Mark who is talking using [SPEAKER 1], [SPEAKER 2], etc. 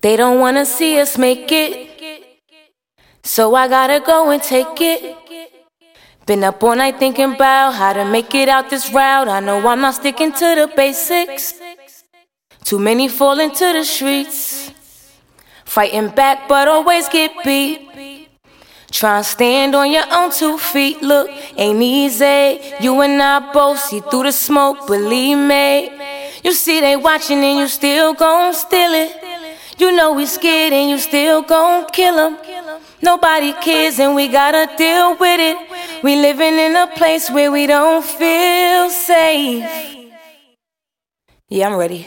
[SPEAKER 1] They don't wanna see us make it. So I gotta go and take it. Been up all night thinking about how to make it out this route. I know I'm not sticking to the basics. Too many fall into the streets. Fighting back, but always get beat. Try and stand on your own two feet. Look, ain't easy. You and I both see through the smoke, believe me. You see they watching and you still gon' steal it. You know we scared and you still gon' kill them. Nobody cares and we gotta deal with it. We living in a place where we don't feel safe. Yeah, I'm ready.